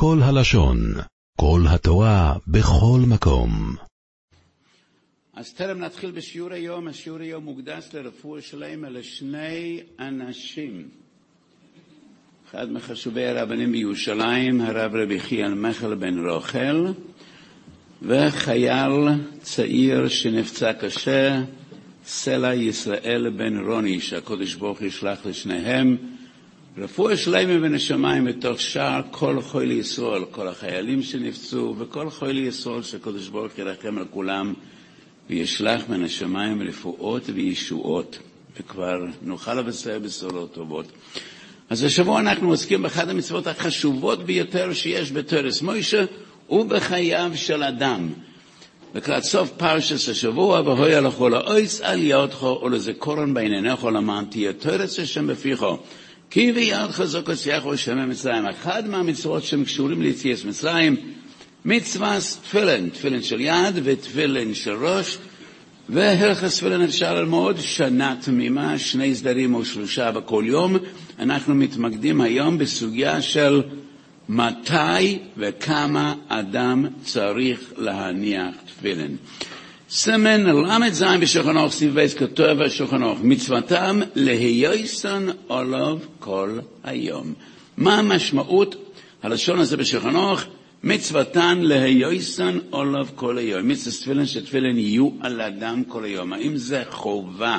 כל הלשון, כל התורה, בכל מקום. אז טרם נתחיל בשיעור היום, השיעור היום מוקדש לרפואה שלמה לשני אנשים. אחד מחשובי הרבנים בירושלים, הרב רבי חיאל מיכל בן רוכל, וחייל צעיר שנפצע קשה, סלע ישראל בן רוני, שהקדוש ברוך ישלח לשניהם. רפואה שלמה ונשמיים בתוך שאר כל חולי ישראל, כל החיילים שנפצעו וכל חולי ישראל שהקדוש ברוך ירחם על כולם וישלח מן השמיים רפואות וישועות, וכבר נוכל לבשר בשורות טובות. אז השבוע אנחנו עוסקים באחת המצוות החשובות ביותר שיש בתרס מוישה ובחייו של אדם. לקראת סוף פרשס השבוע, והויה לכל האויס על ידך ולזכורן בעיניך למען תהיה תרס השם בפיך. כי וידך זו כוסיך ושם מצרים. אחד מהמצוות שהם קשורים ליציאת מצרים, מצווה תפילין, תפילין של יד ותפילין של ראש, והלכס תפילין אפשר ללמוד שנה תמימה, שני סדרים או שלושה בכל יום. אנחנו מתמקדים היום בסוגיה של מתי וכמה אדם צריך להניח תפילין. סמן ל"ז בשולחן אורך סביב בייס כתוב בשולחן אורך מצוותם להיוסן עליו כל היום. מה המשמעות הלשון הזה בשולחן אורך? מצוותן להיוסן עליו כל היום. מצוות תפילין שתפילין יהיו על אדם כל היום. האם זה חובה?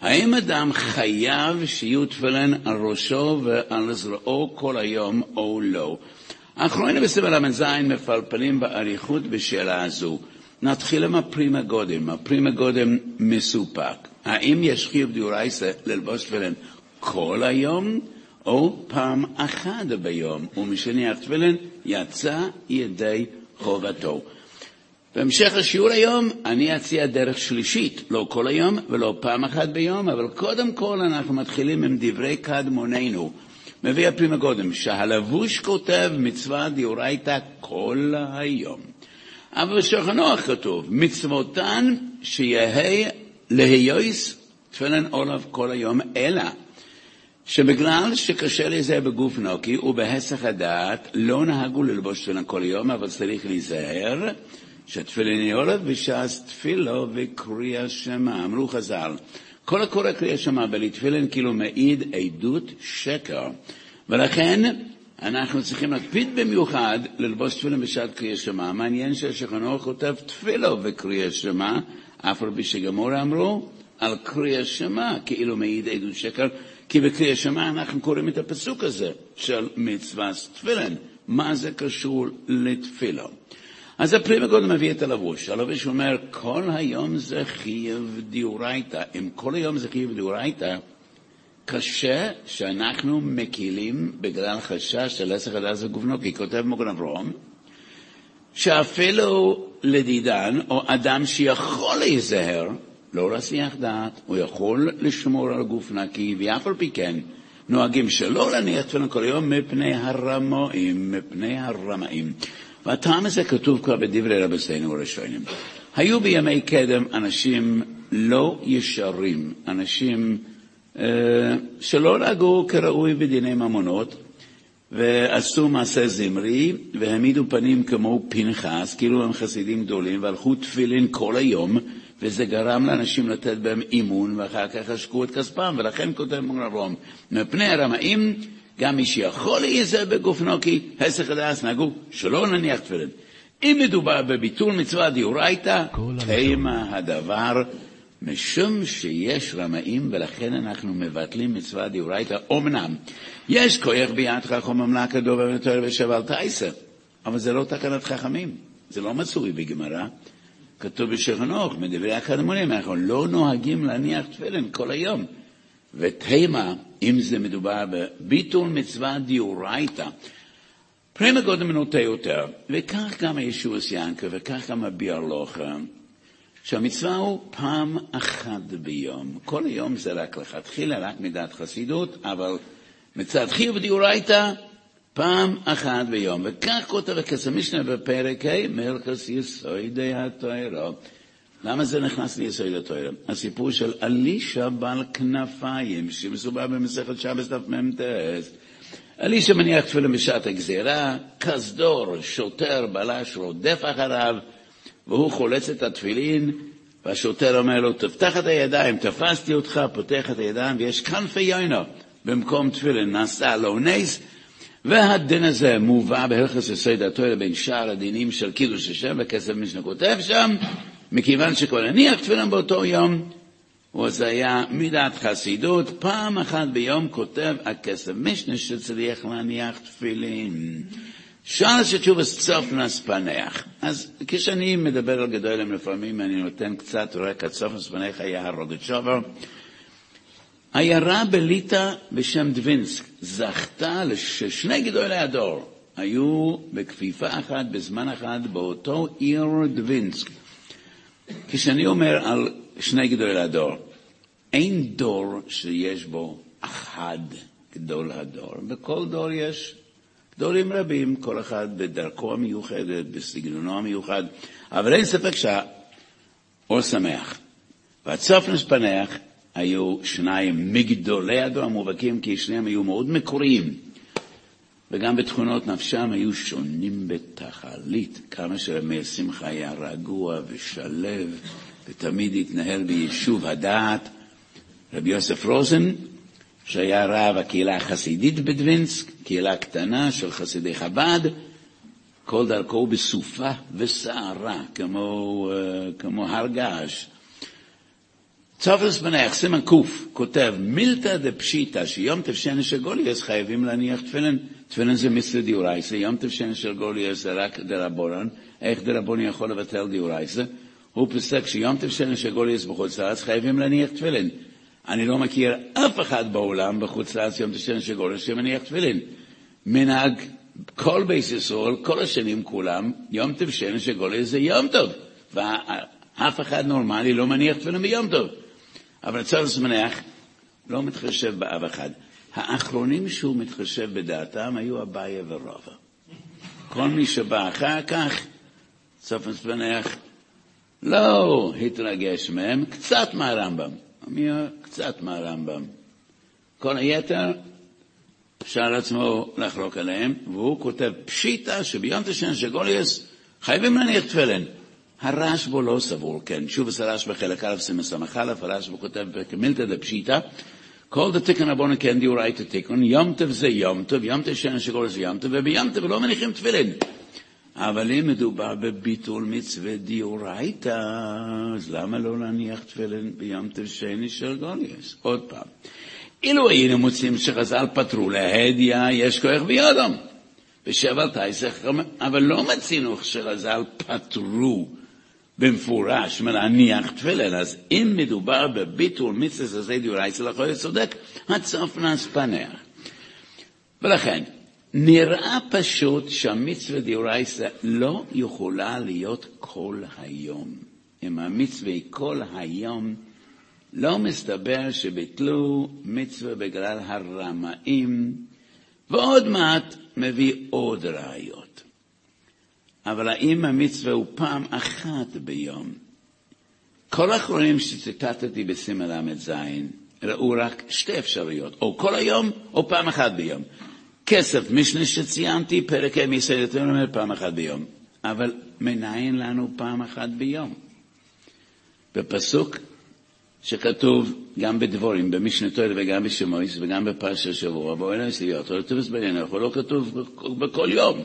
האם אדם חייב שיהיו תפילין על ראשו ועל זרועו כל היום או לא? האחרונים בסבל ל"ז מפלפלים באריכות בשאלה הזו. נתחיל עם הפרימה גודם. הפרימה גודם מסופק. האם יש חיוב דיורייסה ללבוש תפילין כל היום או פעם אחת ביום? ומשניח תפילין יצא ידי חובתו. בהמשך השיעור היום אני אציע דרך שלישית, לא כל היום ולא פעם אחת ביום, אבל קודם כל אנחנו מתחילים עם דברי קדמוננו. מביא הפרימה קודם, שהלבוש כותב מצווה דאורייתא כל היום. אבל בשולחנוך כתוב, מצוותן שיהא להיויס תפילין עולב כל היום, אלא שבגלל שקשה לזה בגוף נוקי ובהסח הדעת לא נהגו ללבוש תפילין כל יום, אבל צריך להיזהר שתפילין יולד בש"ס תפילו וקריאה שמע. אמרו חז"ל, כל הקורא קריאה שמע בלי תפילין כאילו מעיד עדות שקר. ולכן אנחנו צריכים להקפיד במיוחד ללבוש תפילין בשעת קריאה שמע. מעניין שהשכנו כותב תפילו וקריאה שמע, אף על פי שגמור אמרו על קריאה שמע, כאילו מעיד עדות שקר, כי בקריאה שמע אנחנו קוראים את הפסוק הזה של מצוות תפילין. מה זה קשור לתפילו? אז הפרימה קודם מביא את הלבוש. הלבוש אומר, כל היום זה חייב דיורייתא. אם כל היום זה חייב דיורייתא, קשה שאנחנו מקילים בגלל חשש של עסק הדס וגובנו, כי כותב מוגן אברום, שאפילו לדידן, או אדם שיכול להיזהר, לא להסיח דעת, הוא יכול לשמור על גוף נקי, ואף על פי כן, נוהגים שלא להניח תפילין כל היום מפני הרמאים, מפני הרמאים. והטעם הזה כתוב כבר בדברי רבותינו הראשונים. היו בימי קדם אנשים לא ישרים, אנשים שלא נהגו כראוי בדיני ממונות, ועשו מעשה זמרי, והעמידו פנים כמו פנחס, כאילו הם חסידים גדולים, והלכו תפילין כל היום, וזה גרם לאנשים לתת בהם אימון, ואחר כך השקעו את כספם, ולכן כותב מגן אברום, מפני הרמאים גם מי שיכול להיעזר בגופנו, כי הסך הדס נהגו שלא נניח תפילין. אם מדובר בביטול מצווה דיורייתא, תימה הדבר, משום שיש רמאים ולכן אנחנו מבטלים מצווה דיורייתא. אמנם, יש כוח ביד חכם ממלך הדובר ותואר ושבל תייסר, אבל זה לא תקנת חכמים, זה לא מצוי בגמרא. כתוב בשכנוך, מדברי הקדמונים, אנחנו לא נוהגים להניח תפילין כל היום. ותימה, אם זה מדובר בביטול מצווה דיורייתא, פרמה גודל מנוטה יותר, וכך גם הישוס ינקה, וכך גם הביארלוכה, שהמצווה הוא פעם אחת ביום. כל היום זה רק לכתחילה, רק מידת חסידות, אבל מצד חיוב דיורייתא, פעם אחת ביום. וכך כותב הכסף משנה בפרק ה', מלכס יסודי התוירו. למה זה נכנס ליסוד התואר? הסיפור של אלישע בעל כנפיים, שמסובר במסכת שבס דף מ"ט. אלישע מניח תפילין בשעת הגזירה, כסדור, שוטר, בלש, רודף אחריו, והוא חולץ את התפילין, והשוטר אומר לו, תפתח את הידיים, תפסתי אותך, פותח את הידיים, ויש כנפי יוינו במקום תפילין, נעשה לו נס, והדין הזה מובא בהלכס יסוד התואר בין שאר הדינים של קידוש השם, וכסף משנה כותב שם, מכיוון שכל הניח תפילין באותו יום, וזה היה מידת חסידות, פעם אחת ביום כותב הכסף משנה שצריך להניח תפילין. שאל שתשובה סוף נספנח. אז כשאני מדבר על גדולים לפעמים אני נותן קצת רקע, סוף נספנח היה הרוגת שובר. עיירה בליטא בשם דווינסק זכתה ששני גדולי הדור היו בכפיפה אחת, בזמן אחד, באותו עיר דווינסק. כשאני אומר על שני גדולי הדור, אין דור שיש בו אחד גדול הדור. בכל דור יש גדולים רבים, כל אחד בדרכו המיוחדת, בסגנונו המיוחד, אבל אין ספק שהאור שמח. והצופנס פנח היו שניים מגדולי הדור המובהקים, כי שניהם היו מאוד מקוריים. וגם בתכונות נפשם היו שונים בתכלית, כמה שרמי שמחה היה רגוע ושלב, ותמיד התנהל ביישוב הדעת. רבי יוסף רוזן, שהיה רב הקהילה החסידית בדווינסק, קהילה קטנה של חסידי חב"ד, כל דרכו בסופה וסערה, כמו, כמו הר געש. צופס בנח, סימן ק', כותב, מילתא דפשיטא, שיום תפשנה של גוליאס חייבים להניח תפילין. תפילין זה מצווה דיורייסה, יום תפשנה של גוליאס זה רק דרבורן. איך דרבורן יכול לבטל דיורייסה? הוא פוסק שיום תפשנה של גוליאס בחוץ לארץ חייבים להניח תפילין. אני לא מכיר אף אחד בעולם בחוץ לארץ יום תשען שגורש שמניח תפילין. מנהג כל בייס ישראל, כל השנים כולם, יום תשען שגורש זה יום טוב. ואף אחד נורמלי לא מניח תפילין ביום טוב. אבל צורך מניח לא מתחשב באף אחד. האחרונים שהוא מתחשב בדעתם היו אביי ורובע. כל מי שבא אחר כך, צופנס מניח, לא התרגש מהם, קצת מהרמב"ם. קצת מהרמב"ם. כל היתר אפשר עצמו לחלוק עליהם, והוא כותב פשיטה שביום תשען של גוליאס חייבים להניח תפילין. הרשב"א לא סבור, כן, שוב עשה רשב"א חלק א' סמ"ס"א, הרשב"א כותב כמילתא דפשיטא, כל דתיקון רבונה כן דיורייתא תיקון, יום טוב זה יום טוב, יום תשען של גוליאס זה יום טוב, וביום טוב לא מניחים תפילין. אבל אם מדובר בביטול מצווה דיורייתא, אז למה לא להניח תפילין ביום תשני של גוליאס? עוד פעם, אילו היינו מוצאים שחז"ל פטרו להדיא, יש כוח ביודום. בשבע תייסך, אבל לא מצינו שחז"ל פטרו במפורש מלהניח תפילין, אז אם מדובר בביטול מצווה זה דיורייתא, לכל צודק, הצופנס פנח. ולכן, נראה פשוט שהמצווה דיורייסה לא יכולה להיות כל היום. אם המצווה היא כל היום, לא מסתבר שביטלו מצווה בגלל הרמאים, ועוד מעט מביא עוד ראיות. אבל האם המצווה הוא פעם אחת ביום? כל האחרונים שציטטתי בסימן ל"ז ראו רק שתי אפשרויות, או כל היום או פעם אחת ביום. כסף, משנה שציינתי, פרק ה' מסיירת אומר פעם אחת ביום. אבל מנין לנו פעם אחת ביום? בפסוק שכתוב גם בדבורים, במשנה תורה וגם בשמויס וגם בפרשת שבוע, בואי נעשה להיות, לא כתוב בעינינו, לא כתוב בכל יום.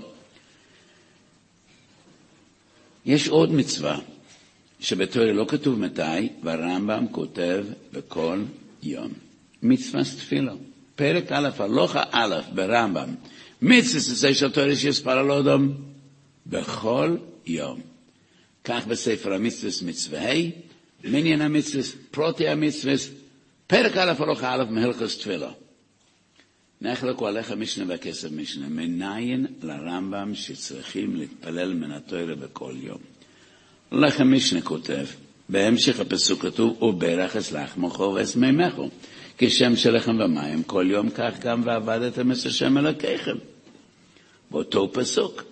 יש עוד מצווה שבתורה לא כתוב מתי, והרמב"ם כותב בכל יום. מצווה תפילה. פרק א', הלוכה א', ברמב"ם, מצווה זה של תורה שיספר על אודום בכל יום. כך בספר המצווה מצווה מניין המצווה, פרוטי המצווה, פרק א', הלוכה א', מהלכוס תפילה. נחלקו עליך משנה והכסף משנה, מניין לרמב"ם שצריכים להתפלל מן התורה בכל יום. לכם משנה כותב, בהמשך הפסוק כתוב, וברך אצלך מוכו ואסמימכו. כשם שלכם במים, כל יום כך גם ועבדתם את השם אלוקיכם. באותו פסוק.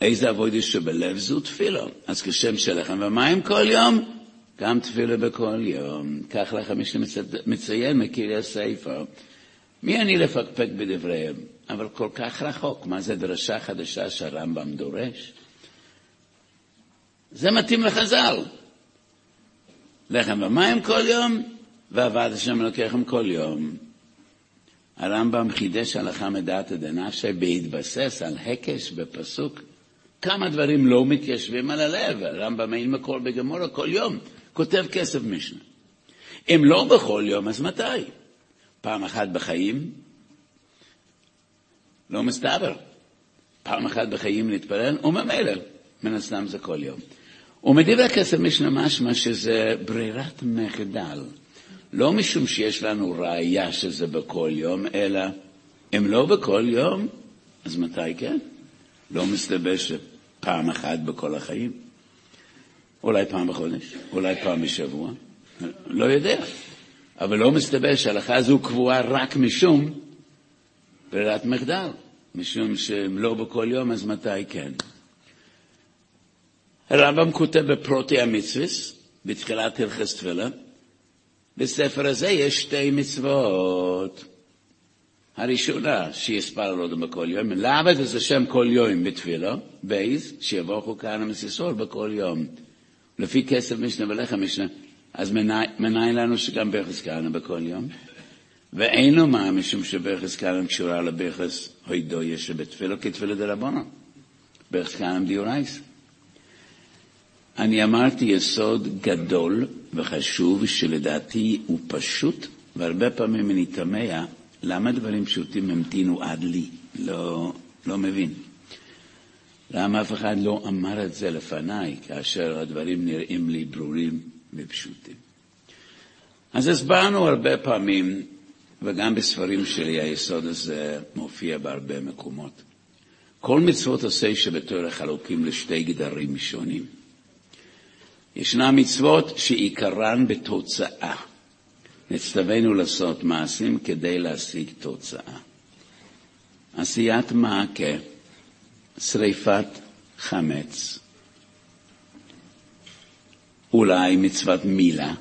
איזה עבודה שבלב זו תפילה. אז כשם שלכם במים כל יום, גם תפילה בכל יום. כך לכם מי שמציין, מכיר הספר. מי אני לפקפק בדבריהם? אבל כל כך רחוק. מה זה דרשה חדשה שהרמב"ם דורש? זה מתאים לחז"ל. לחם ומים כל יום, ועבד השם אלוקיכם כל יום. הרמב"ם חידש הלכה מדעתא דנפשי בהתבסס על הקש בפסוק. כמה דברים לא מתיישבים על הלב. הרמב"ם אין מקור בגמורה כל יום, כותב כסף משנה. אם לא בכל יום, אז מתי? פעם אחת בחיים? לא מסתבר. פעם אחת בחיים להתפלל, וממילא, מן הסתם זה כל יום. ומדברי הכסף משנה משמע שזה ברירת מחדל. לא משום שיש לנו ראייה שזה בכל יום, אלא אם לא בכל יום, אז מתי כן? לא מסתבר שפעם אחת בכל החיים. אולי פעם בחודש, אולי פעם בשבוע, לא יודע. אבל לא מסתבר שההלכה הזו קבועה רק משום ברירת מחדל, משום שאם לא בכל יום, אז מתי כן? הרמב"ם כותב בפרוטי המצווס, בתחילת הלכס תפילה, בספר הזה יש שתי מצוות. הראשונה, שיספר לו בכל יום, לעבד את השם כל יום בתפילה, בייז, שיבוכו כהנא מסיסור בכל יום. לפי כסף משנה ולחם משנה, אז מנין לנו שגם ברכס כהנא בכל יום? ואין לו מה משום שברכס כהנא קשורה לברכס הוידויה שבתפילה כתפילה דרבנו. ברכס כהנא דיורייס. אני אמרתי יסוד גדול וחשוב שלדעתי הוא פשוט, והרבה פעמים אני תמה למה דברים פשוטים המתינו עד לי, לא, לא מבין. למה אף אחד לא אמר את זה לפניי, כאשר הדברים נראים לי ברורים ופשוטים. אז הסברנו הרבה פעמים, וגם בספרים שלי היסוד הזה מופיע בהרבה מקומות. כל מצוות עושה שבתור חלוקים לשתי גדרים שונים. ישנן מצוות שעיקרן בתוצאה. נצטווינו לעשות מעשים כדי להשיג תוצאה. עשיית מעקה, שריפת חמץ, אולי מצוות מילה,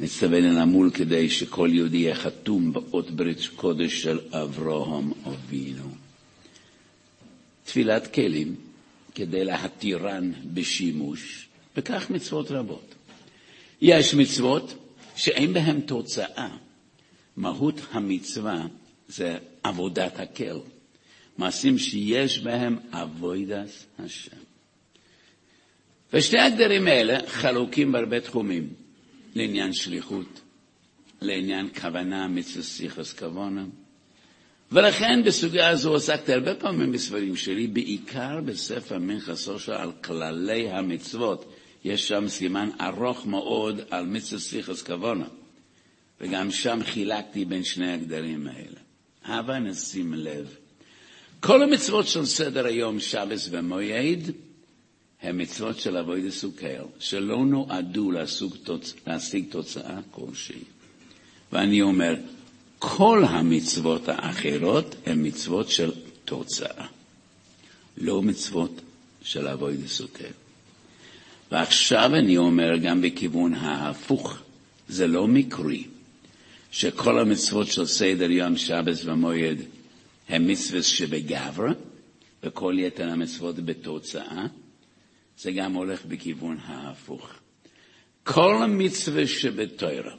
נצטווינו למול כדי שכל יהודי יהיה חתום באות ברית קודש של אברהם אבינו. תפילת כלים, כדי להתירן בשימוש, וכך מצוות רבות. יש מצוות שאין בהן תוצאה. מהות המצווה זה עבודת הקל. מעשים שיש בהם עבודת השם. ושתי הגדרים האלה חלוקים בהרבה תחומים, לעניין שליחות, לעניין כוונה, מצווה סיכוס כוונה. ולכן בסוגיה הזו עסקתי הרבה פעמים בספרים שלי, בעיקר בספר מנחה סושה על כללי המצוות, יש שם סימן ארוך מאוד על מצווה סיכוס כוונה, וגם שם חילקתי בין שני הגדרים האלה. הבה נשים לב. כל המצוות של סדר היום, שבס ומויד, הן מצוות של אבוי דסוקר, שלא נועדו להשיג תוצאה כלשהי. ואני אומר, כל המצוות האחרות הן מצוות של תוצאה, לא מצוות של אבוי דסוקר. ועכשיו אני אומר גם בכיוון ההפוך, זה לא מקרי שכל המצוות של סדר יום, שבס ומועד הן מצוות שבגברה, וכל יתר המצוות בתוצאה, זה גם הולך בכיוון ההפוך. כל המצווה שבתוירה,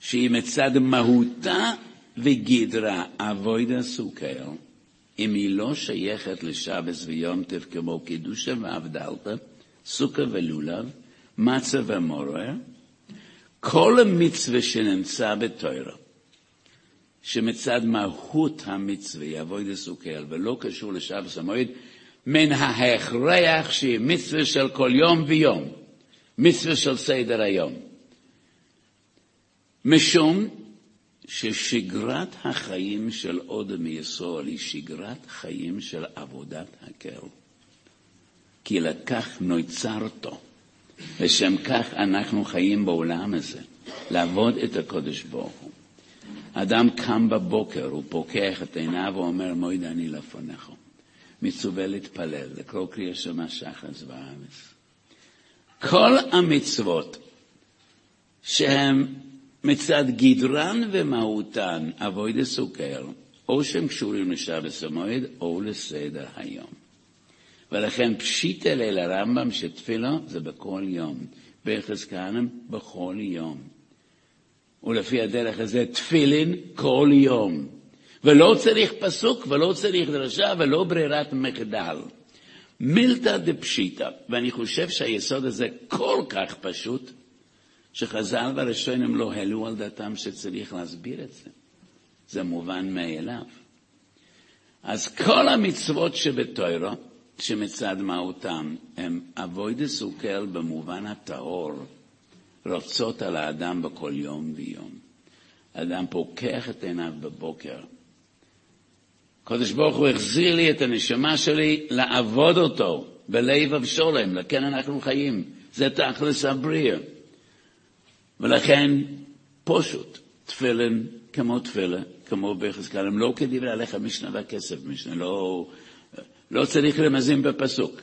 שהיא מצד מהותה וגדרה אבוידה סוכר, אם היא לא שייכת לשבס ויום טף כמו קידושה והבדלתא, סוכה ולולב, מצה ומורר, כל המצווה שנמצא בתוירה, שמצד מהות המצווה יבוא לסוכר ולא קשור לשבס המועד, מן ההכרח שהיא מצווה של כל יום ויום, מצווה של סדר היום. משום ששגרת החיים של עוד מיסול היא שגרת חיים של עבודת הקר. כי לכך נוצרתו. לשם כך אנחנו חיים בעולם הזה, לעבוד את הקודש ברוך הוא. אדם קם בבוקר, הוא פוקח את עיניו ואומר, מועד אני לפניך. מצווה להתפלל, לקרוא קריאה שמע שחס ואמס. כל המצוות שהן מצד גדרן ומהותן, אבוי דסוכר, או שהם קשורים לשבס המועד או לסדר היום. ולכן פשיט אל הרמב"ם שתפילה זה בכל יום, ביחס כהנם בכל יום. ולפי הדרך הזה תפילין כל יום. ולא צריך פסוק ולא צריך דרשה ולא ברירת מחדל. מילתא דפשיטא, ואני חושב שהיסוד הזה כל כך פשוט, שחז"ל והראשונים לא העלו על דעתם שצריך להסביר את זה. זה מובן מאליו. אז כל המצוות שבתוירו, שמצד מהותם הם אבוידס סוכר במובן הטהור, רוצות על האדם בכל יום ויום. האדם פוקח את עיניו בבוקר. הקדוש ברוך הוא החזיר לי את הנשמה שלי לעבוד אותו בלב אבשולם, לכן אנחנו חיים. זה תכלס הבריאה. ולכן פשוט, תפילין כמו תפילה, כמו בחזקאל, הם לא כדברי עליך משנה והכסף משנה, לא, לא צריך רמזים בפסוק.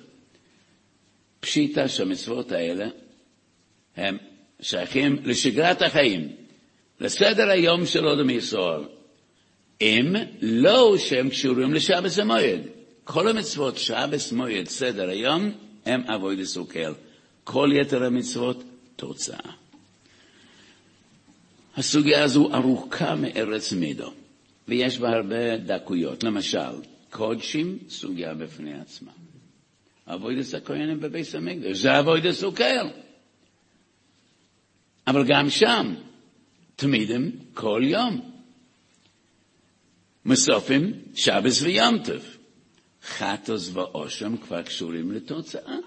פשיטה שהמצוות האלה הם שייכים לשגרת החיים, לסדר היום של אדם ישראל, אם לא שהם קשורים לשבס המועד. כל המצוות, שבס מועד, סדר היום, הם אבוי דסוקל. כל יתר המצוות, תוצאה. הסוגיה הזו ארוכה מארץ מידו, ויש בה הרבה דקויות. למשל, קודשים, סוגיה בפני עצמה. אבוידס הכהנים בבית המקדש, זה אבוידס סוכר. אבל גם שם, תמידים כל יום. מסופים, שבס וימטף. חטוס ואושם כבר קשורים לתוצאה,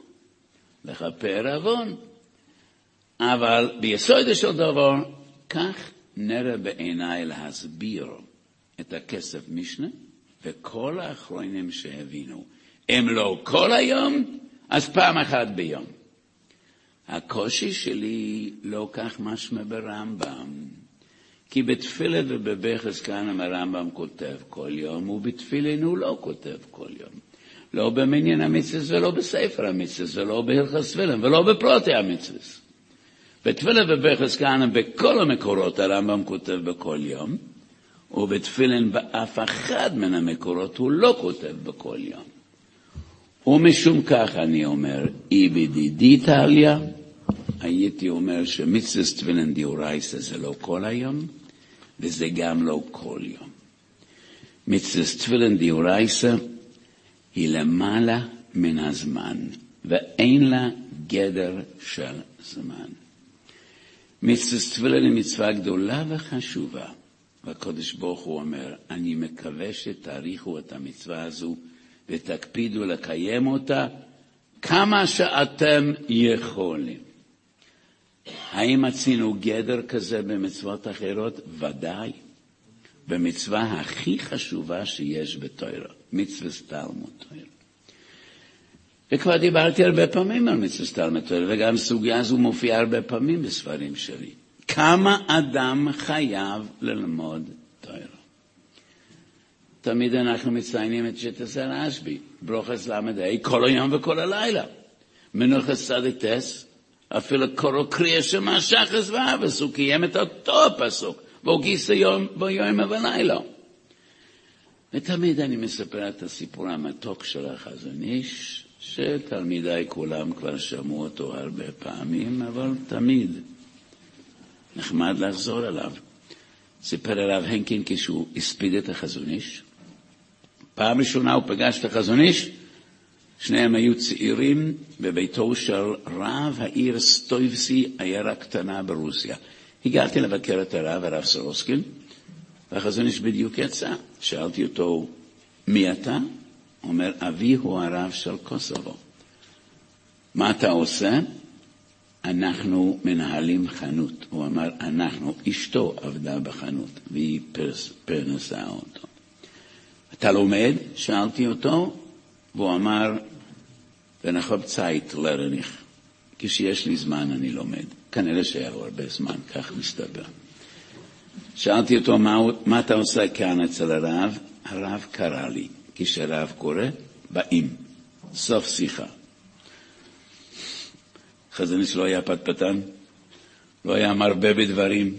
לכפר עוון. אבל ביסוד של דבר, כך נראה בעיניי להסביר את הכסף משנה וכל האחרונים שהבינו. אם לא כל היום, אז פעם אחת ביום. הקושי שלי לא כך משמע ברמב"ם, כי בתפילה ובבכס כאן הרמב"ם כותב כל יום, ובתפילין הוא לא כותב כל יום. לא במניין המצווה ולא בספר המצווה ולא בהלכס תפילין ולא בפרוטי המצווה. בתפילה ובכס כהנא בכל המקורות הרמב"ם כותב בכל יום, ובתפילין באף אחד מן המקורות הוא לא כותב בכל יום. ומשום כך אני אומר, אי בדידי טליה, הייתי אומר שמצווה תפילין דיורייסה זה לא כל היום, וזה גם לא כל יום. מצווה תפילין דיורייסה היא למעלה מן הזמן, ואין לה גדר של זמן. מצווה תפילין היא מצווה גדולה וחשובה, והקדוש ברוך הוא אומר, אני מקווה שתאריכו את המצווה הזו ותקפידו לקיים אותה כמה שאתם יכולים. האם עשינו גדר כזה במצוות אחרות? ודאי. במצווה הכי חשובה שיש בתוירה, מצווה תלמוד תוירה. וכבר דיברתי הרבה פעמים על מצווה תלמוד תוירה, וגם סוגיה זו מופיעה הרבה פעמים בספרים שלי. כמה אדם חייב ללמוד תוירה? תמיד אנחנו מציינים את שיטת הרשב"י, ברוכס ל"ה, כל היום וכל הלילה. מנוחס צדיק טס, אפילו קורו קריאה שמה שחס ואבס, הוא קיים את אותו הפסוק, והוא גיס יום ביום ובלילה. ותמיד אני מספר את הסיפור המתוק של החזון איש, שתלמידיי כולם כבר שמעו אותו הרבה פעמים, אבל תמיד נחמד לחזור עליו. סיפר עליו הנקין כשהוא הספיד את החזון איש. פעם ראשונה הוא פגש את החזון איש, שניהם היו צעירים בביתו של רב העיר סטויבסי, עיירה קטנה ברוסיה. הגעתי לבקר את הרב, הרב סורוסקין, והחזון איש בדיוק יצא. שאלתי אותו, מי אתה? הוא אומר, אבי הוא הרב של קוסובו. מה אתה עושה? אנחנו מנהלים חנות. הוא אמר, אנחנו, אשתו עבדה בחנות, והיא פרנסה אותו. אתה לומד? שאלתי אותו, והוא אמר, Zeit, lerne ich. כשיש לי זמן אני לומד. כנראה שהיה לו הרבה זמן, כך מסתבר. שאלתי אותו, מה, מה אתה עושה כאן אצל הרב? הרב קרא לי. כשהרב קורא, באים. סוף שיחה. חזון לא היה פטפטן, לא היה מרבה בדברים,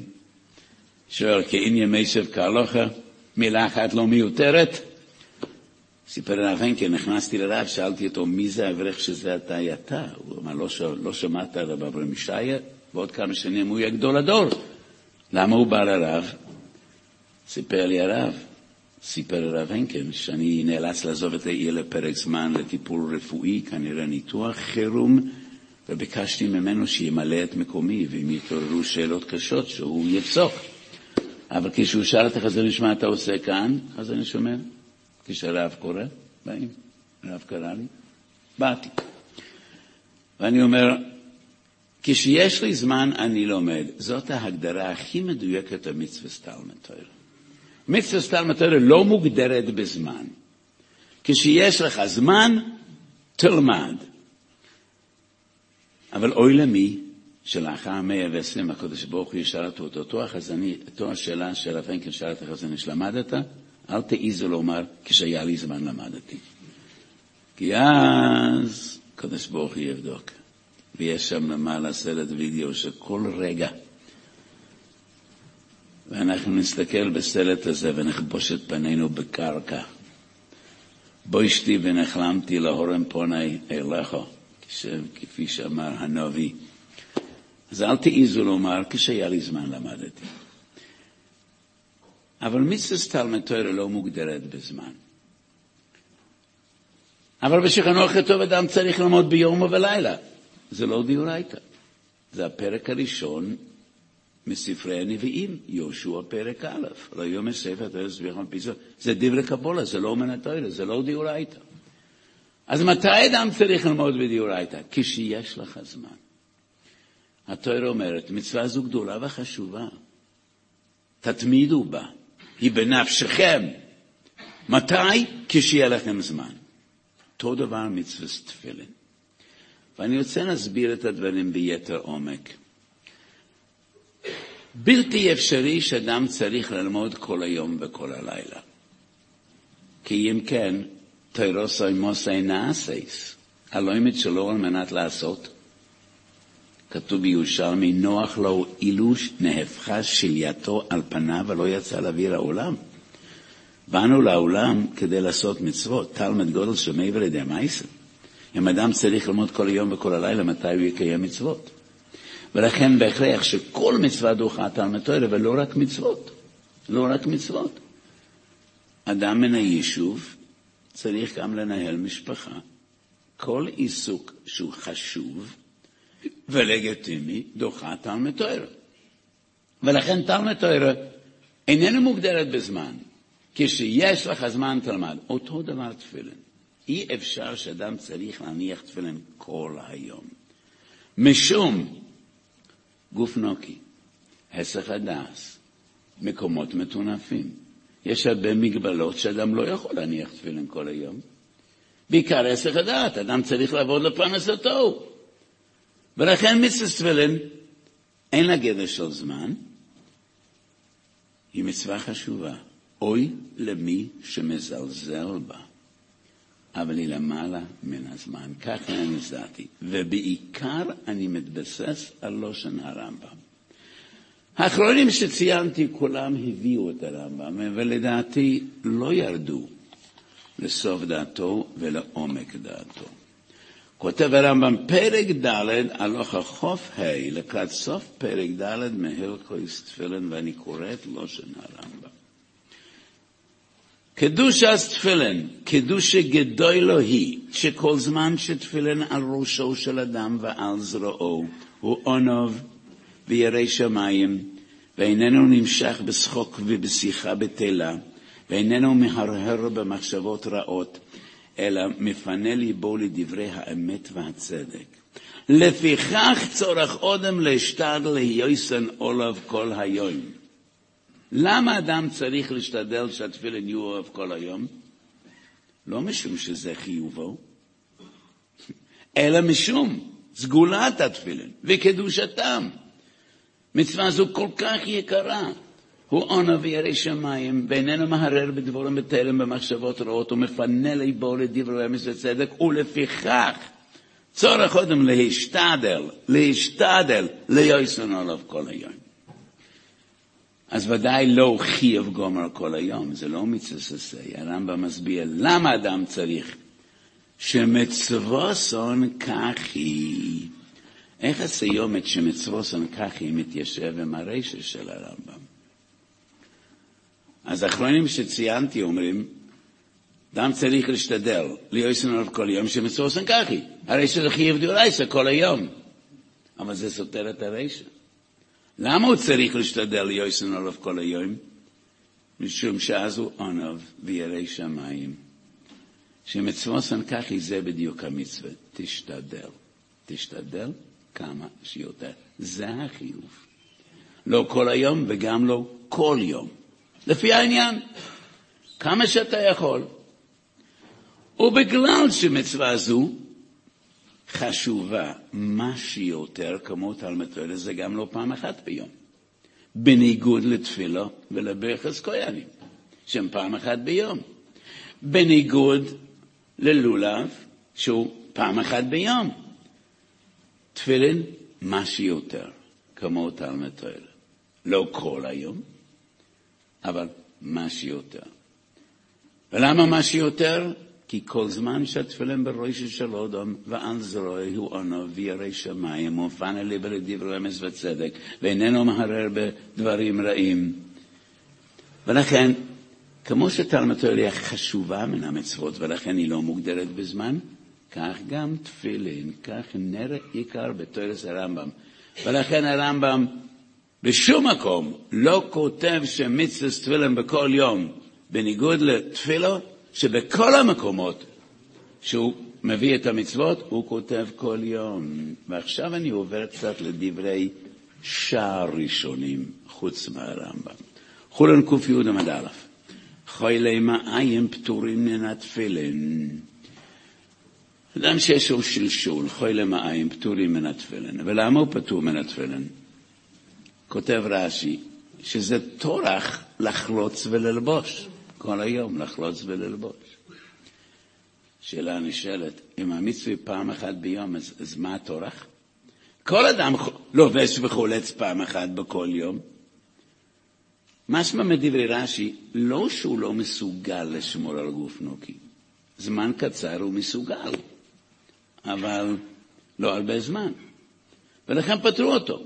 שואל, כאין ימי שב כהלוכה, מילה אחת לא מיותרת. סיפר הרב הנקל, נכנסתי לרב, שאלתי אותו, מי זה האברך שזה אתה אתה? הוא אמר, לא, לא שמעת על רב אברהם ישעיה? ועוד כמה שנים הוא יהיה גדול הדור. למה הוא בא לרב? סיפר לי הרב, סיפר הרב הנקן, שאני נאלץ לעזוב את העיר לפרק זמן לטיפול רפואי, כנראה ניתוח חירום, וביקשתי ממנו שימלא את מקומי, ואם יתעוררו שאלות קשות, שהוא יפסוק. אבל כשהוא שאל אותך, זה נשמע אתה עושה כאן, אז אני שומע. כשהרב קורא, באים, הרב קרא לי, באתי. ואני אומר, כשיש לי זמן אני לומד. זאת ההגדרה הכי מדויקת למצווה תורה. מצווה תורה לא מוגדרת בזמן. כשיש לך זמן, תלמד. אבל אוי למי שלאחר המאה ועשרים הקדוש ברוך הוא ישאל אותו אותו החזני, אותו השאלה של הפנקל שאל את החזני שלמדת, אל תעיזו לומר כשהיה לי זמן למדתי. כי אז הקדוש ברוך הוא יבדוק. ויש שם למעלה סרט וידאו שכל רגע, ואנחנו נסתכל בסרט הזה ונכבוש את פנינו בקרקע. בוישתי ונחלמתי להורם פוני אליך, כפי שאמר הנביא. אז אל תעיזו לומר, כשהיה לי זמן למדתי. אבל מצווה תלמד תורה לא מוגדרת בזמן. אבל בשכנו כתוב אדם צריך ללמוד ביום ובלילה. זה לא דיורייתא. זה הפרק הראשון מספרי הנביאים, יהושע פרק א', לא יום הספר סביחון פיסו, זה דברי קבולה, זה לא מן התוירה, זה לא דיורייתא. אז מתי אדם צריך ללמוד בדיורייתא? כשיש לך זמן. התוירה אומרת, מצווה זו גדולה וחשובה, תתמידו בה, היא בנפשכם. מתי? כשיהיה לכם זמן. אותו דבר מצווה תפילין. ואני רוצה להסביר את הדברים ביתר עומק. בלתי אפשרי שאדם צריך ללמוד כל היום וכל הלילה. כי אם כן, תירוסוי מוסי נאסייס, הלוימת שלו על מנת לעשות. כתוב בירושלמי, נוח לו אילוש נהפכה שלייתו על פניו ולא יצא לאוויר העולם. באנו לעולם כדי לעשות מצוות, תלמד גודל שמעבר לידי מייסר. אם אדם צריך ללמוד כל היום וכל הלילה, מתי הוא יקיים מצוות? ולכן בהכרח שכל מצווה דוחה תלמד תורה, ולא רק מצוות. לא רק מצוות. אדם מן היישוב צריך גם לנהל משפחה. כל עיסוק שהוא חשוב ולגיטימי דוחה תלמד תורה. ולכן תלמד תורה איננה מוגדרת בזמן. כשיש לך זמן תלמד. אותו דבר תפילין. אי אפשר שאדם צריך להניח תפילין כל היום. משום גוף נוקי, הסך הדס, מקומות מטונפים. יש הרבה מגבלות שאדם לא יכול להניח תפילין כל היום. בעיקר הסך הדעת, אדם צריך לעבוד לפרנסתו. ולכן מצווה תפילין אין לה גדר של זמן, היא מצווה חשובה. אוי למי שמזלזל בה. אבל היא למעלה מן הזמן. ככה אני הזדעתי. ובעיקר אני מתבסס על לושן הרמב"ם. האחרונים שציינתי כולם הביאו את הרמב"ם, ולדעתי לא ירדו לסוף דעתו ולעומק דעתו. כותב הרמב"ם, פרק ד' הלוך החוף ה', לקראת סוף פרק ד' מהלכויס תפילין, ואני קורא את לושן הרמב"ם. קדושת תפילין, קדושה גדולו היא, שכל זמן שתפילין על ראשו של אדם ועל זרועו, הוא עונוב וירא שמיים, ואיננו נמשך בשחוק ובשיחה בטלה, ואיננו מהרהר במחשבות רעות, אלא מפנה ליבו לדברי האמת והצדק. לפיכך צורך אודם להשתדל להיוסן עולב כל היום. למה אדם צריך להשתדל שהתפילין יהיו אוהב כל היום? לא משום שזה חיובו, אלא משום סגולת התפילין וקדושתם. מצווה זו כל כך יקרה. הוא עונה וירא שמיים, ואיננו מהרר בדבורים בתלם במחשבות רעות, ומפנה ליבו לדברי אמס וצדק, ולפיכך צורך קודם להשתדל, להשתדל, ליועסון עליו כל היום. אז ודאי לא חייב גומר כל היום, זה לא עשה. הרמב"ם מסביר למה אדם צריך שמצווסון ככי. איך הסיומת שמצווסון ככי מתיישב עם הרשע של הרמב"ם? אז האחרונים שציינתי אומרים, אדם צריך להשתדל להיות עליו כל יום שמצווסון ככי. הרי שזה חייב דאורייסה כל היום. אבל זה סותר את הרשע. למה הוא צריך להשתדל להיות עליו כל היום? משום שאז הוא עונב וירא שמיים. שמצווסן ככי זה בדיוק המצווה, תשתדל. תשתדל כמה שיותר. זה החיוב. לא כל היום וגם לא כל יום. לפי העניין, כמה שאתה יכול. ובגלל שמצווה זו חשובה מה שיותר כמו תלמוד תורה, זה גם לא פעם אחת ביום. בניגוד לתפילה ולברכס כהנים, שהם פעם אחת ביום. בניגוד ללולב, שהוא פעם אחת ביום. תפילין, מה שיותר, כמו תלמוד תורה. לא כל היום, אבל מה שיותר. ולמה מה שיותר? כי כל זמן שהתפילין בראש של אודום ועל זרועי הוא עונו וירא שמיים ופנה ליבו לדברי אמס וצדק ואיננו מהרר בדברים רעים. ולכן כמו שתלמוד תורה חשובה מן המצוות ולכן היא לא מוגדרת בזמן, כך גם תפילין, כך נר עיקר בתורס הרמב"ם. ולכן הרמב"ם בשום מקום לא כותב שמצווה תפילין בכל יום, בניגוד לתפילו, שבכל המקומות שהוא מביא את המצוות, הוא כותב כל יום. ועכשיו אני עובר קצת לדברי שער ראשונים, חוץ מהרמב"ם. חולן ק"י עמד א'. חולי מעיים פטורים מן התפילין. אדם שיש לו שלשול, חולי מעיים פטורים מן התפילין. ולמה הוא פטור מן התפילין? כותב רש"י, שזה טורח לחלוץ וללבוש. כל היום לחלוץ וללבוש. שאלה נשאלת, אם המצווה פעם אחת ביום, אז, אז מה הטורח? כל אדם לובש וחולץ פעם אחת בכל יום. משמע מדברי רש"י, לא שהוא לא מסוגל לשמור על גוף נוקי. זמן קצר הוא מסוגל, אבל לא הרבה זמן. ולכן פטרו אותו,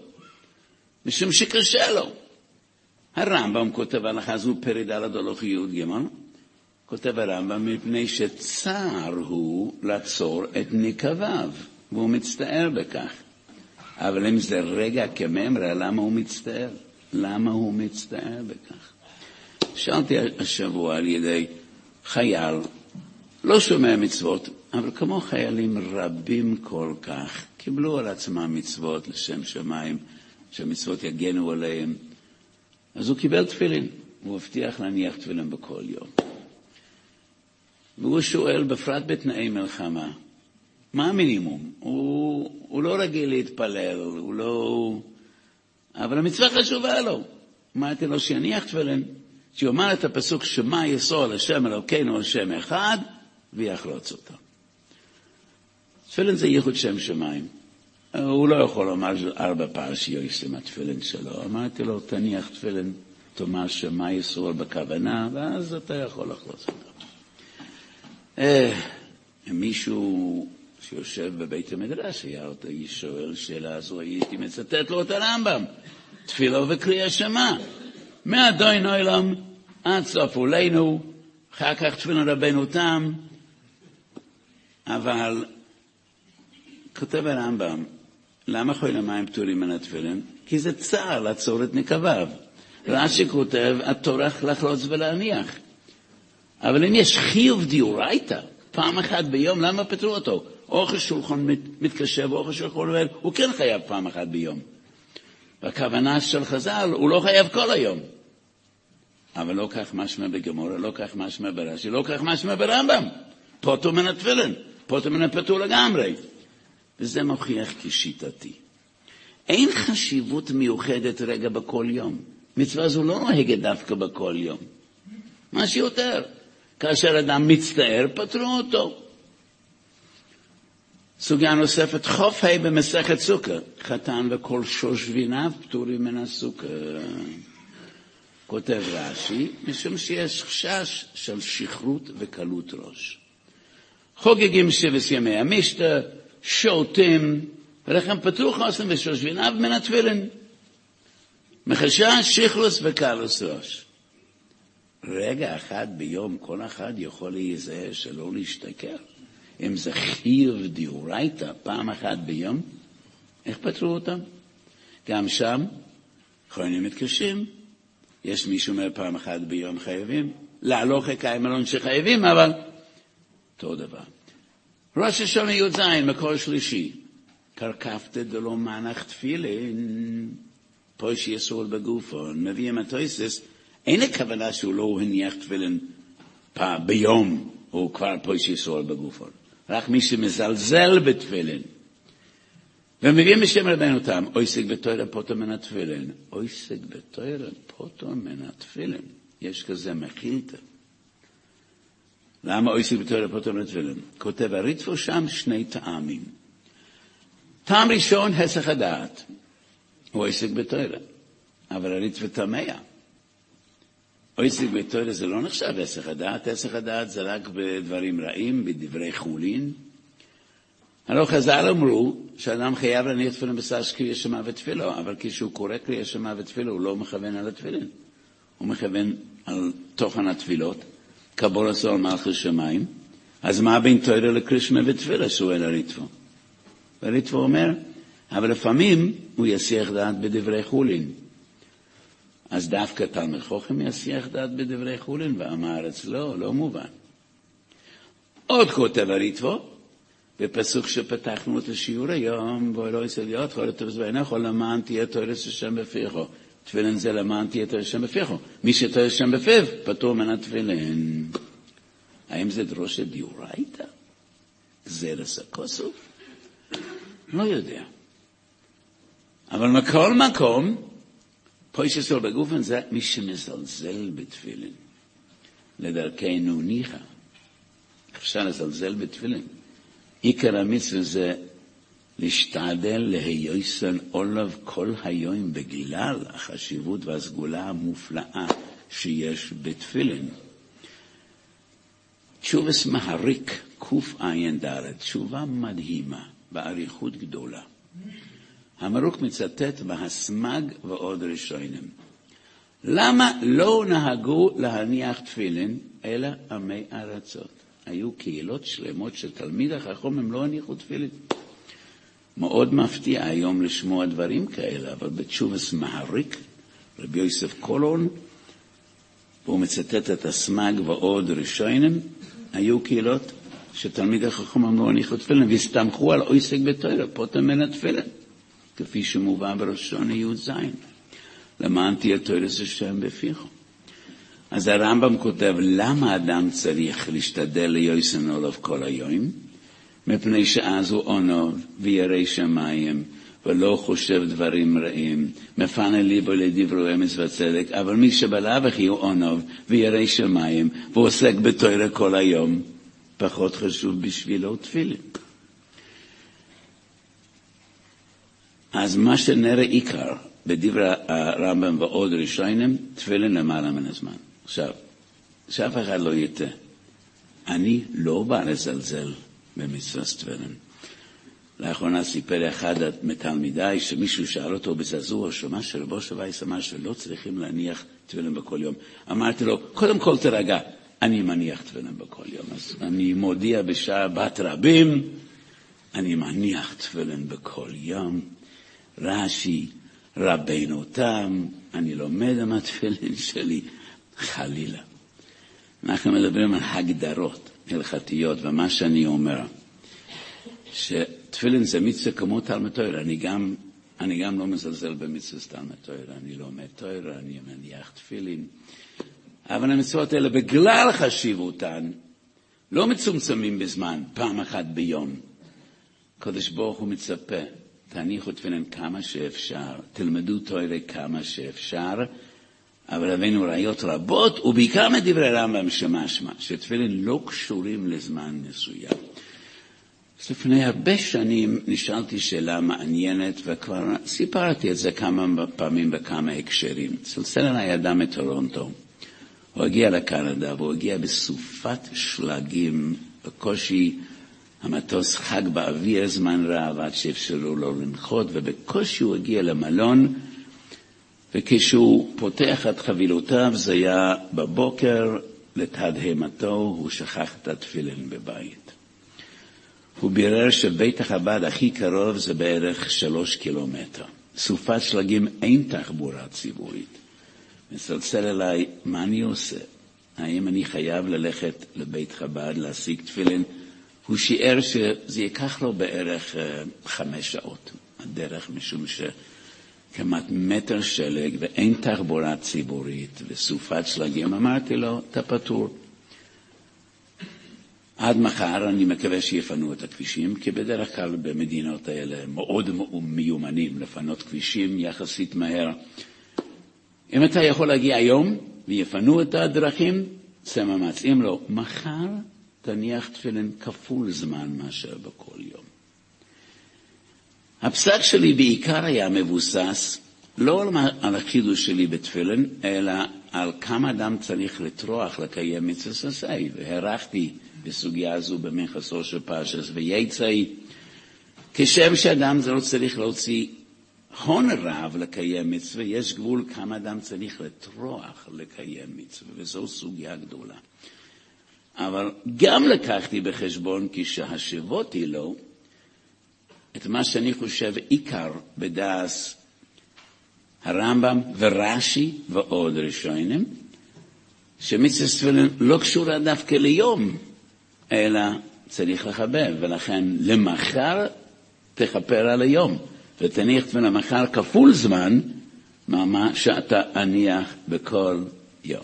משום שקשה לו. הרמב"ם כותב הלכה זו פרק ד' הלוך י"ג, כותב הרמב"ם מפני שצער הוא לעצור את נקביו, והוא מצטער בכך. אבל אם זה רגע כממרה, למה הוא מצטער? למה הוא מצטער בכך? שאלתי השבוע על ידי חייל, לא שומע מצוות, אבל כמו חיילים רבים כל כך, קיבלו על עצמם מצוות לשם שמיים, שהמצוות יגנו עליהם. אז הוא קיבל תפילין, הוא הבטיח להניח תפילין בכל יום. והוא שואל, בפרט בתנאי מלחמה, מה המינימום? הוא, הוא לא רגיל להתפלל, הוא לא... אבל המצווה חשובה לו. אמרתי לו שיניח תפילין, שיאמר את הפסוק שמע יסוד השם אלוקינו השם אחד, ויחלוץ אותו. תפילין זה ייחוד שם שמיים. הוא לא יכול לומר ארבע פרשיות עם התפילין שלו. אמרתי לו, תניח תפילין, תאמר שמע ישראל בכוונה, ואז אתה יכול לחלוץ אותו. אה, מישהו שיושב בבית המדרש היה אותו איש שואל שאלה הזו, הייתי מצטט לו את הרמב"ם. תפילה וקריאה שמע. מאדוין עולם עד סוף עולנו, אחר כך תפילין רבנו תם. אבל כותב הרמב"ם, למה חולי מים פטורים מן התפילין? כי זה צער לעצור את נקביו. רש"י כותב, הטורח לחלוץ ולהניח. אבל אם יש חיוב דיורייתא, פעם אחת ביום, למה פטרו אותו? אוכל שולחן מתקשר ואוכל שולחן עובד, הוא כן חייב פעם אחת ביום. והכוונה של חז"ל, הוא לא חייב כל היום. אבל לא כך משמע בגמורה, לא כך משמע ברש"י, לא כך משמע ברמב"ם. פוטו מן התפילין, פוטו מן הפטור לגמרי. וזה מוכיח כשיטתי. אין חשיבות מיוחדת רגע בכל יום. מצווה זו לא נוהגת דווקא בכל יום. מה שיותר. כאשר אדם מצטער, פטרו אותו. סוגיה נוספת, חוף ה' במסכת סוכר, חתן וכל שושביניו פטורים מן הסוכר. כותב רש"י, משום שיש חשש של שכרות וקלות ראש. חוגגים שבס ימי המשתה, שותים, ולכן פתוח עושים ושושביניו מן התפילין. מחשש, שכלוס וקלוס ראש. רגע אחד ביום כל אחד יכול להיזהר שלא להשתכר. אם זה חיוב דיורייתא פעם אחת ביום, איך פתרו אותם? גם שם, אחרונים מתקשים. יש מישהו אומר פעם אחת ביום חייבים, להלוך קיים מלון שחייבים, אבל אותו דבר. ראש השונה י"ז, מקור שלישי, קרקפתא דלא מנח תפילין, פה שיסול בגופון, מביא עם הטויסס, אין הכוונה שהוא לא הניח תפילין ביום, הוא כבר פה שיסול בגופון. רק מי שמזלזל בתפילין. ומביאים בשם רבנו תם, אויסק בתוירה פוטו מן התפילין. אויסק בתוירה פוטו מן התפילין. יש כזה מחילתא. למה אויסק בתוירה פוטו מן התפילין? כותב הריטפו שם שני טעמים. טעם ראשון, הסך הדעת. הוא אויסק בתוירה. אבל הריטפו תמה. אויסק בתוירה זה לא נחשב הסך הדעת, הסך הדעת זה רק בדברים רעים, בדברי חולין. הלא חז"ל אמרו שאדם חייב להניח תפילין בסש קריאה שמע ותפילו, אבל כשהוא קורא קריאה שמע ותפילו הוא לא מכוון על התפילין, הוא מכוון על תוכן התפילות, קבול עשו על מלכי שמיים, אז מה בין תוירה לקרישמה ותפילה שואל הריטבו? והריטבו אומר, אבל לפעמים הוא יסיח דעת בדברי חולין. אז דווקא תלמיד חוכם יסיח דעת בדברי חולין, ועם הארץ לא, לא מובן. עוד כותב הריטבו, בפסוק שפתחנו את השיעור היום, ואלוהי אצל יאות כל הטוב זבנך, למען תהיה תורס השם בפיכו. תפילין זה למען תהיה תורס השם בפיכו. מי שתורס השם בפיו, פטור מן התפילין. האם זה דרושה דיורייתא? גזירס הכוסוף? לא יודע. אבל מכל מקום, פה יש אצלו בגופן זה מי שמזלזל בתפילין. לדרכנו ניחא. אפשר לזלזל בתפילין. עיקר המצווה זה להשתדל להיוסן עולב כל היום בגלל החשיבות והסגולה המופלאה שיש בתפילין. תשובס מהריק, קע"ד, תשובה מדהימה, באריכות גדולה. המרוק מצטט בהסמג ועוד ראשונים. למה לא נהגו להניח תפילין, אלא עמי ארצות? היו קהילות שלמות של תלמיד החכם, הם לא הניחו תפילין. מאוד מפתיע היום לשמוע דברים כאלה, אבל בתשובס מהריק, רבי יוסף קולון, והוא מצטט את הסמג ועוד ראשונים, היו קהילות שתלמיד החכם לא הניחו תפילין, והסתמכו על עוסק בתוירה, פוטר מן התפילין, כפי שמובא בראשון י"ז. למען תהיה תוירס השם בפיכם. אז הרמב"ם כותב, למה אדם צריך להשתדל ליוסן עולב כל היום? מפני שאז הוא עונוב וירא שמיים, ולא חושב דברים רעים, מפנה ליבו לדברו אמס וצדק, אבל מי שבלאו הכי הוא עונוב וירא שמיים, ועוסק בתוירה כל היום, פחות חשוב בשבילו תפילין. אז מה שנראה עיקר בדברי הרמב"ם ועוד ראשונים, תפילין למעלה מן הזמן. עכשיו, שאף אחד לא יטעה, אני לא בא לזלזל במצוות תפילין. לאחרונה סיפר אחד מתלמידיי שמישהו שאל אותו בזעזוע, שמה שרבו של וייס אמר שלא צריכים להניח תפילין בכל יום. אמרתי לו, קודם כל תרגע, אני מניח תפילין בכל יום. אז אני מודיע בשעה בת רבים, אני מניח תפילין בכל יום. רש"י, רבינו תם, אני לומד עם התפילין שלי. חלילה. אנחנו מדברים על הגדרות הלכתיות, ומה שאני אומר, שתפילין זה מצווה כמו תלמוד תוירה, אני אני גם לא מזלזל במצווה תלמוד תוירה, אני לומד תוירה, אני מניח תפילין, אבל המצוות האלה, בגלל חשיבותן, לא מצומצמים בזמן, פעם אחת ביום. הקדוש ברוך הוא מצפה, תניחו תפילין כמה שאפשר, תלמדו תוירה כמה שאפשר, אבל הבאנו ראיות רבות, ובעיקר מדברי רמב"ם שמשמע, שתפילין לא קשורים לזמן מסוים. אז לפני הרבה שנים נשאלתי שאלה מעניינת, וכבר סיפרתי את זה כמה פעמים בכמה הקשרים. צלצל אליי אדם מטורונטו. הוא הגיע לקנדה והוא הגיע בסופת שלגים, בקושי המטוס חג באוויר זמן רב עד שאפשרו לו לנחות, ובקושי הוא הגיע למלון, וכשהוא פותח את חבילותיו זה היה בבוקר, לתדהמתו הוא שכח את התפילין בבית. הוא בירר שבית החב"ד הכי קרוב זה בערך שלוש קילומטר. סופת שלגים אין תחבורה ציבורית. מצלצל אליי, מה אני עושה? האם אני חייב ללכת לבית חב"ד להשיג תפילין? הוא שיער שזה ייקח לו בערך אה, חמש שעות הדרך, משום שכמעט מטר שלג ואין תחבורה ציבורית וסופת שלגים. אמרתי לו, אתה פטור. עד מחר אני מקווה שיפנו את הכבישים, כי בדרך כלל במדינות האלה מאוד מיומנים לפנות כבישים יחסית מהר. אם אתה יכול להגיע היום ויפנו את הדרכים, עשה מאמץ. אם לא, מחר תניח תפילין כפול זמן מאשר בכל יום. הפסק שלי בעיקר היה מבוסס לא על החידוש שלי בתפילין, אלא על כמה אדם צריך לטרוח לקיים מצוות עשי, והערכתי בסוגיה הזו במכסו של פרשס וייצאי, כשם שאדם זה לא צריך להוציא הון רב לקיים מצווה, יש גבול כמה אדם צריך לטרוח לקיים מצווה, וזו סוגיה גדולה. אבל גם לקחתי בחשבון כשהשבותי לו את מה שאני חושב עיקר בדעס הרמב"ם ורש"י ועוד ראשונים, שמצווה ספילין לא קשורה דווקא ליום, אלא צריך לחבר, ולכן למחר תכפר על היום, ותניח תפילין למחר כפול זמן ממה שאתה אניח בכל יום.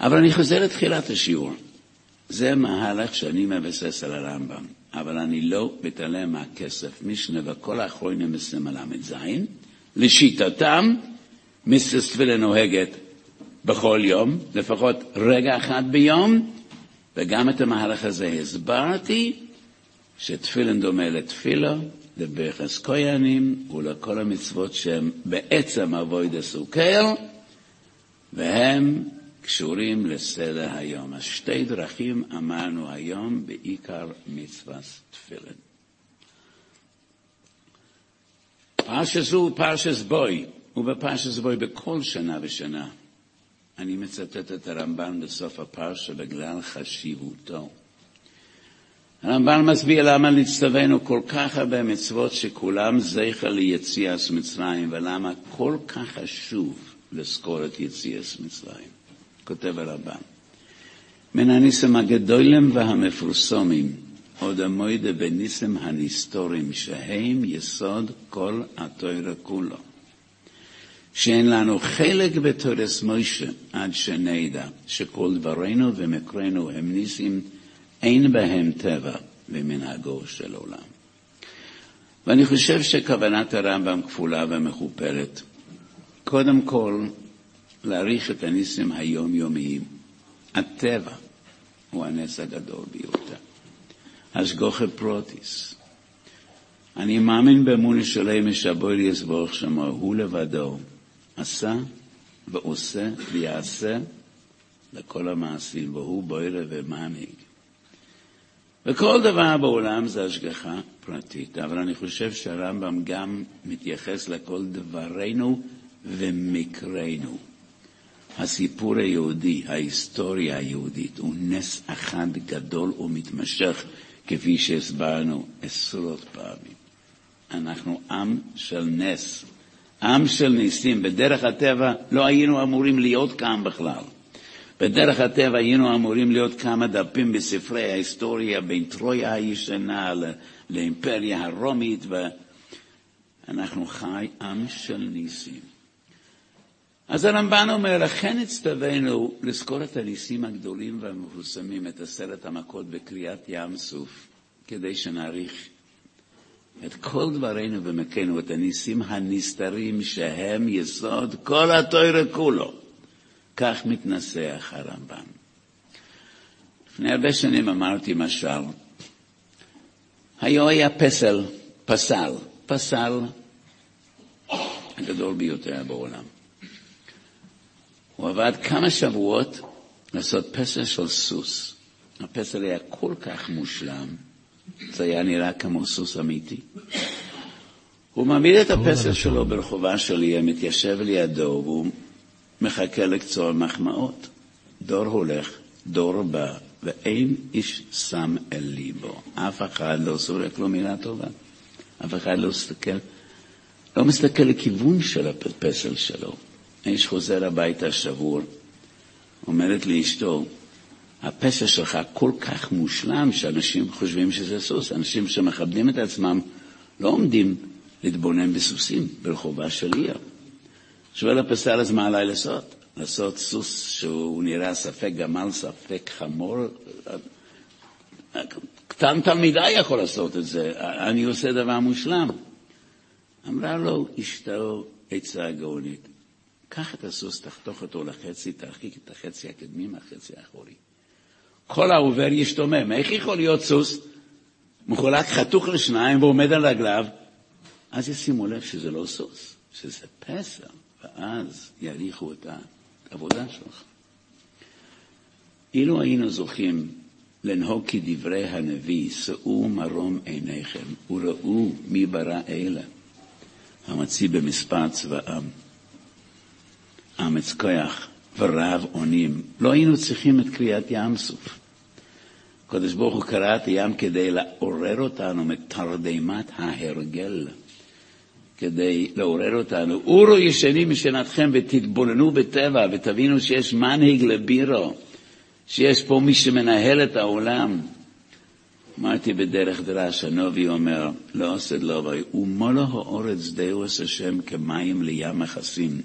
אבל אני חוזר לתחילת השיעור. זה מהלך שאני מבסס על הרמב"ם, אבל אני לא מתעלם מהכסף. משנה וכל האחרונים ל"ז, לשיטתם, מיסטר תפילה נוהגת בכל יום, לפחות רגע אחד ביום, וגם את המהלך הזה הסברתי, שתפילין דומה לתפילה, לברכס כהנים ולכל המצוות שהם בעצם אבוי דסוקר, והם קשורים לסדר היום. אז שתי דרכים אמרנו היום בעיקר מצוות תפילין. פרשת זו פרשת בוי, ובפרשת בוי בכל שנה ושנה. אני מצטט את הרמב"ן בסוף הפרשה בגלל חשיבותו. הרמב"ן מסביר למה נצטווינו כל כך הרבה מצוות שכולם זכר ליציאת מצרים, ולמה כל כך חשוב לזכור את יציאת מצרים. כותב הרמב"ם. מן הניסים הגדולים והמפורסמים, עוד המוידה בניסים הנסתורים, שהם יסוד כל התוירה כולו. שאין לנו חלק בתורס מוישה עד שנדע שכל דברינו ומקרינו הם ניסים, אין בהם טבע ומנהגו של עולם. ואני חושב שכוונת הרמב"ם כפולה ומכופלת. קודם כל, להעריך את הניסים היומיומיים. הטבע הוא הנס הגדול ביותר. השגוחה פרוטיס. אני מאמין באמוני שלם משבוי יסבורך שמו, הוא לבדו עשה ועושה ויעשה לכל המעשים, והוא בוירה ומנהיג. וכל דבר בעולם זה השגחה פרטית, אבל אני חושב שהרמב"ם גם מתייחס לכל דברינו ומקרנו. הסיפור היהודי, ההיסטוריה היהודית, הוא נס אחד גדול ומתמשך, כפי שהסברנו עשרות פעמים. אנחנו עם של נס, עם של ניסים. בדרך הטבע לא היינו אמורים להיות כאן בכלל. בדרך הטבע היינו אמורים להיות כמה דפים בספרי ההיסטוריה בין טרויה הישנה לאימפריה הרומית, ואנחנו חי עם של ניסים. אז הרמב"ן אומר, לכן הצטווינו לזכור את הניסים הגדולים והמפורסמים, את עשרת המכות בקריאת ים סוף, כדי שנעריך את כל דברינו ומכנו, את הניסים הנסתרים שהם יסוד כל התוירה כולו. כך מתנסח הרמב"ן. לפני הרבה שנים אמרתי משל, היה היה פסל, פסל, פסל הגדול ביותר בעולם. הוא עבד כמה שבועות לעשות פסל של סוס. הפסל היה כל כך מושלם, זה היה נראה כמו סוס אמיתי. הוא מעמיד את הפסל שלו ברחובה שלי, מתיישב לידו, והוא מחכה לקצור מחמאות. דור הולך, דור בא, ואין איש שם אל ליבו. אף אחד לא סורק לו מילה טובה. אף אחד לא מסתכל, לא מסתכל לכיוון של הפסל שלו. האיש חוזר הביתה שבור, אומרת לאשתו, הפסל שלך כל כך מושלם שאנשים חושבים שזה סוס. אנשים שמכבדים את עצמם לא עומדים להתבונן בסוסים ברחובה של עיר. שואל הפסל, אז מה עליי לעשות? לעשות סוס שהוא נראה ספק גמל, ספק חמור? קטן תלמידה יכול לעשות את זה, אני עושה דבר מושלם. אמרה לו אשתו עצה גאונית, קח את הסוס, תחתוך אותו לחצי, תרחיק את החצי הקדמי מהחצי האחורי. כל העובר ישתומם. איך יכול להיות סוס מחולק חתוך לשניים ועומד על רגליו? אז ישימו לב שזה לא סוס, שזה פסל, ואז יעריכו את העבודה שלך. אילו היינו זוכים לנהוג כדברי הנביא, שאו מרום עיניכם וראו מי ברא אלה, המציא במספר צבאם. אמץ כוח ורב אונים, לא היינו צריכים את קריאת ים סוף. הקדוש ברוך הוא קרא את הים כדי לעורר אותנו מתרדמת ההרגל, כדי לעורר אותנו. אורו ישנים משנתכם ותתבוננו בטבע ותבינו שיש מנהיג לבירו, שיש פה מי שמנהל את העולם. אמרתי בדרך דרש, הנובי אומר, לא עושה לא ומולו האורץ דאוס השם כמים לים מכסים.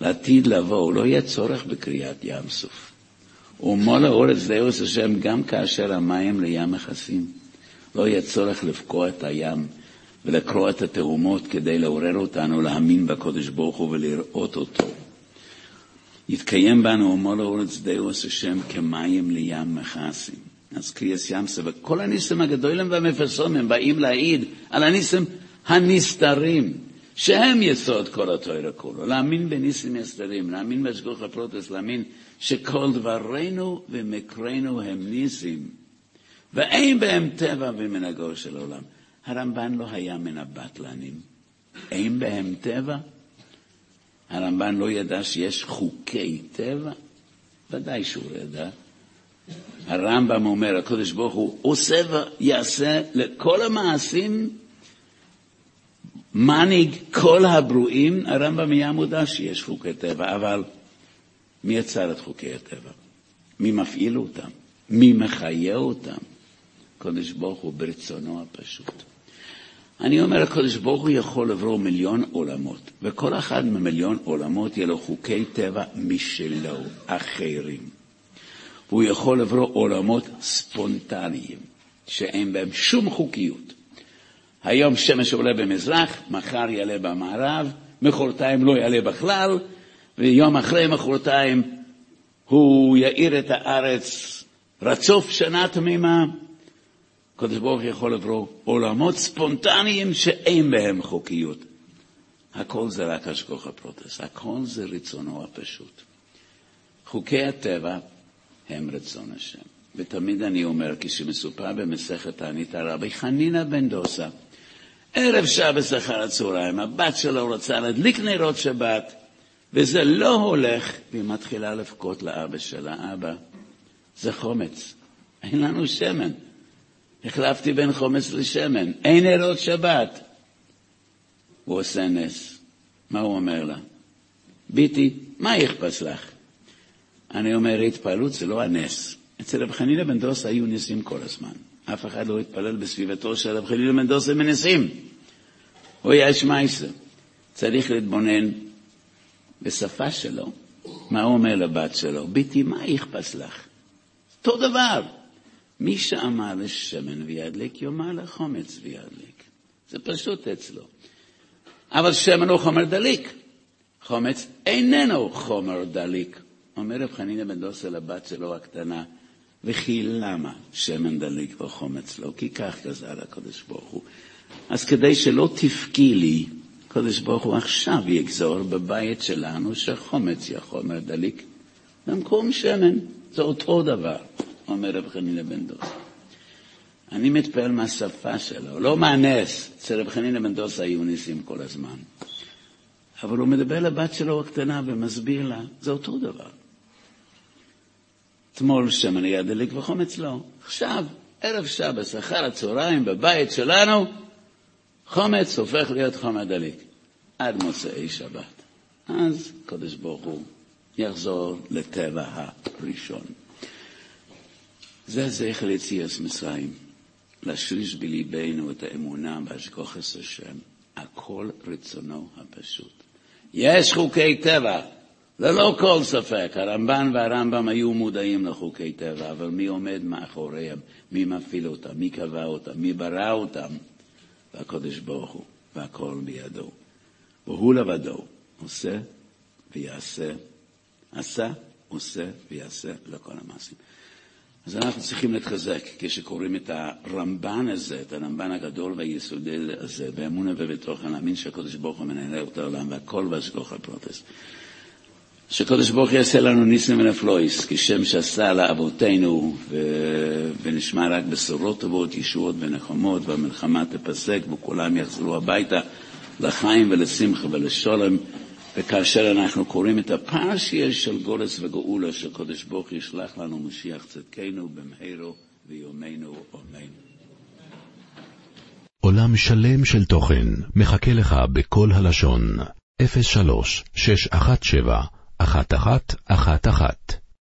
לעתיד לבוא, לא יהיה צורך בקריאת ים סוף. ומול האורץ דאוס השם גם כאשר המים לים מכסים. לא יהיה צורך לבקוע את הים ולקרוע את התהומות כדי לעורר אותנו להאמין בקדוש ברוך הוא ולראות אותו. יתקיים בנו ומלאה הארץ דעת השם כמים לים מכסים. אז קריעת ים סוף, וכל הניסים הגדולים והמפרסומים באים להעיד על הניסים הנסתרים. שהם יסוד כל התורה כולה, להאמין בניסים הנסתרים, להאמין בהשגחה פרטית, להאמין שכל דברינו ומקרינו הם ניסים, ואין בהם טבע ומנהגו של עולם. הרמב"ן לא היה מן הבטלנים, אין בהם טבע? הרמב"ן לא ידע שיש חוקי טבע? ודאי שהוא ידע. הרמב"ם אומר, הקדוש ברוך הוא עושה ויעשה לכל המעשים מנהיג כל הברואים, הרמב"ם היה מודע שיש חוקי טבע, אבל מי יצר את חוקי הטבע? מי מפעיל אותם? מי מחיה אותם? הקדוש ברוך הוא ברצונו הפשוט. אני אומר, הקדוש ברוך הוא יכול לברוא מיליון עולמות, וכל אחד ממיליון עולמות יהיה לו חוקי טבע משלו, אחרים. והוא יכול לברוא עולמות ספונטניים, שאין בהם שום חוקיות. היום שמש עולה במזרח, מחר יעלה במערב, מחרתיים לא יעלה בכלל, ויום אחרי מחרתיים הוא יאיר את הארץ רצוף שנה תמימה. הקדוש ברוך הוא יכול לברוא עולמות ספונטניים שאין בהם חוקיות. הכל זה רק השגוח הפרוטס, הכל זה רצונו הפשוט. חוקי הטבע הם רצון השם. ותמיד אני אומר, כשמסופר במסכת תענית הרבי חנינא בן דוסה, ערב שבת אחר הצהריים, הבת שלו רוצה להדליק נרות שבת, וזה לא הולך, והיא מתחילה לבכות לאבא שלה, אבא, זה חומץ, אין לנו שמן. החלפתי בין חומץ לשמן, אין נרות שבת. הוא עושה נס. מה הוא אומר לה? ביתי, מה יכפס לך? אני אומר, התפעלות זה לא הנס. אצל רב חנינא בן דוסה היו ניסים כל הזמן. אף אחד לא התפלל בסביבתו של רב חנינא בן דוסה מניסים. הוא יש מייסר. צריך להתבונן בשפה שלו. מה הוא אומר לבת שלו? ביתי, מה יכפס לך? אותו דבר. מי שאמר לשמן וידליק, יאמר לחומץ וידליק. זה פשוט אצלו. אבל שמן הוא חומר דליק. חומץ איננו חומר דליק. אומר רב חנינא בן דוסה לבת שלו הקטנה, וכי למה שמן דליק וחומץ לא? כי כך גזר הקדוש ברוך הוא. אז כדי שלא תפקי לי, הקדוש ברוך הוא עכשיו יגזור בבית שלנו שחומץ יהיה חומר דליק במקום שמן. זה אותו דבר, אומר רב חנינא בן דוס. אני מתפעל מהשפה שלו, לא מהנס. אצל רב חנינא בן דוס היו ניסים כל הזמן. אבל הוא מדבר לבת שלו הקטנה ומסביר לה, זה אותו דבר. אתמול שמן היה דליק וחומץ לא. עכשיו, ערב שבת, אחר הצהריים, בבית שלנו, חומץ הופך להיות חומר דליק. עד מוצאי שבת. אז קדוש ברוך הוא יחזור לטבע הראשון. זה זכר יציאס מצרים, להשריש בליבנו את האמונה בהשגוחס השם, הכל רצונו הפשוט. יש חוקי טבע, ללא כל ספק, הרמב"ן והרמב"ם היו מודעים לחוקי טבע, אבל מי עומד מאחוריהם? מי מפעיל אותם? מי קבע אותם? מי ברא אותם? והקדוש ברוך הוא, והכל בידו. והוא לבדו עושה ויעשה, עשה, עושה ויעשה לכל המעשים. אז אנחנו צריכים להתחזק כשקוראים את הרמב"ן הזה, את הרמב"ן הגדול והיסודי הזה, באמונה ובתוכן, להאמין שהקדוש ברוך הוא מנהל את העולם והכל בהשגוח הפרוטס. שקדוש ברוך הוא יעשה לנו ניסים ונפלויס, כשם שעשה לאבותינו, ו... ונשמע רק בשורות טובות, ישועות ונחמות, והמלחמה תפסק וכולם יחזרו הביתה לחיים ולשמחה ולשולם. וכאשר אנחנו קוראים את הפרשיה של גורס וגאולה, שקדוש ברוך ישלח לנו משיח צדקנו במהרו ויומנו אמן. עולם שלם של תוכן מחכה לך בכל הלשון, 03 617 1111